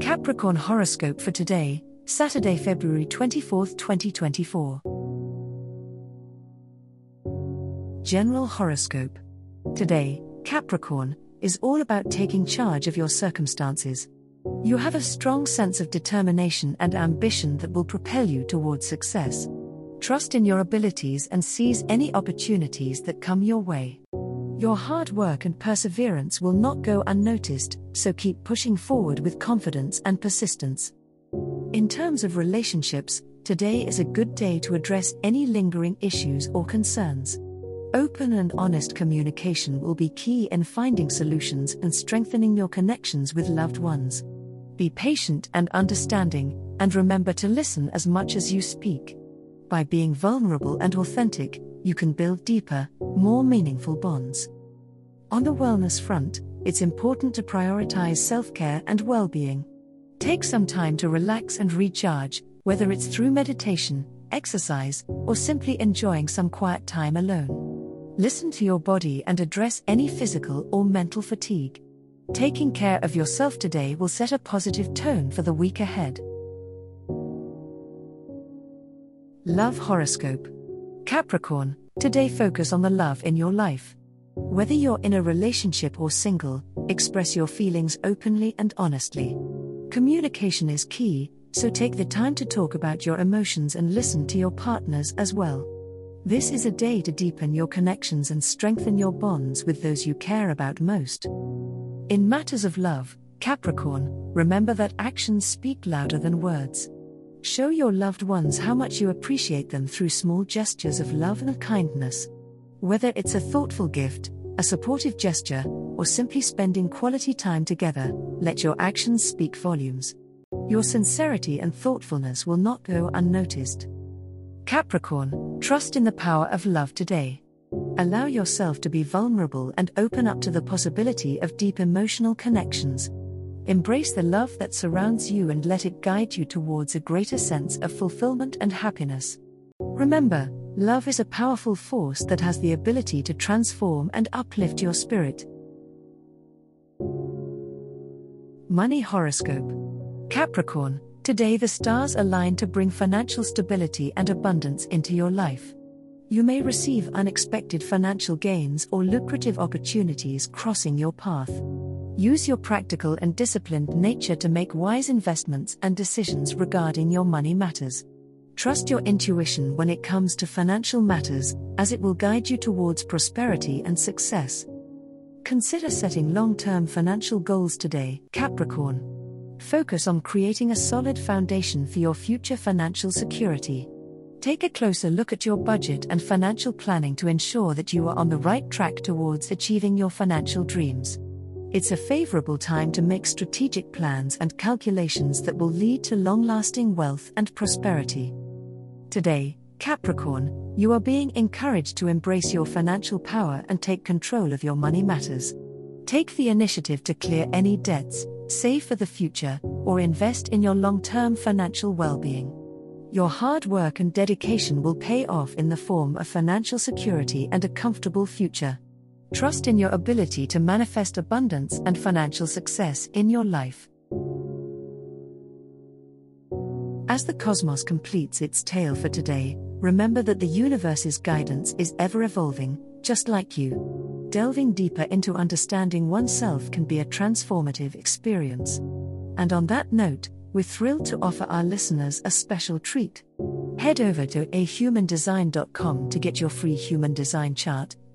Capricorn horoscope for today, Saturday, February 24, 2024. General horoscope. Today, Capricorn, is all about taking charge of your circumstances. You have a strong sense of determination and ambition that will propel you towards success. Trust in your abilities and seize any opportunities that come your way. Your hard work and perseverance will not go unnoticed, so keep pushing forward with confidence and persistence. In terms of relationships, today is a good day to address any lingering issues or concerns. Open and honest communication will be key in finding solutions and strengthening your connections with loved ones. Be patient and understanding, and remember to listen as much as you speak. By being vulnerable and authentic, you can build deeper, more meaningful bonds. On the wellness front, it's important to prioritize self care and well being. Take some time to relax and recharge, whether it's through meditation, exercise, or simply enjoying some quiet time alone. Listen to your body and address any physical or mental fatigue. Taking care of yourself today will set a positive tone for the week ahead. Love Horoscope Capricorn, today focus on the love in your life. Whether you're in a relationship or single, express your feelings openly and honestly. Communication is key, so take the time to talk about your emotions and listen to your partners as well. This is a day to deepen your connections and strengthen your bonds with those you care about most. In matters of love, Capricorn, remember that actions speak louder than words. Show your loved ones how much you appreciate them through small gestures of love and kindness. Whether it's a thoughtful gift, a supportive gesture, or simply spending quality time together, let your actions speak volumes. Your sincerity and thoughtfulness will not go unnoticed. Capricorn, trust in the power of love today. Allow yourself to be vulnerable and open up to the possibility of deep emotional connections. Embrace the love that surrounds you and let it guide you towards a greater sense of fulfillment and happiness. Remember, love is a powerful force that has the ability to transform and uplift your spirit. Money Horoscope Capricorn, today the stars align to bring financial stability and abundance into your life. You may receive unexpected financial gains or lucrative opportunities crossing your path. Use your practical and disciplined nature to make wise investments and decisions regarding your money matters. Trust your intuition when it comes to financial matters, as it will guide you towards prosperity and success. Consider setting long term financial goals today, Capricorn. Focus on creating a solid foundation for your future financial security. Take a closer look at your budget and financial planning to ensure that you are on the right track towards achieving your financial dreams. It's a favorable time to make strategic plans and calculations that will lead to long lasting wealth and prosperity. Today, Capricorn, you are being encouraged to embrace your financial power and take control of your money matters. Take the initiative to clear any debts, save for the future, or invest in your long term financial well being. Your hard work and dedication will pay off in the form of financial security and a comfortable future. Trust in your ability to manifest abundance and financial success in your life. As the cosmos completes its tale for today, remember that the universe's guidance is ever evolving, just like you. Delving deeper into understanding oneself can be a transformative experience. And on that note, we're thrilled to offer our listeners a special treat. Head over to ahumandesign.com to get your free human design chart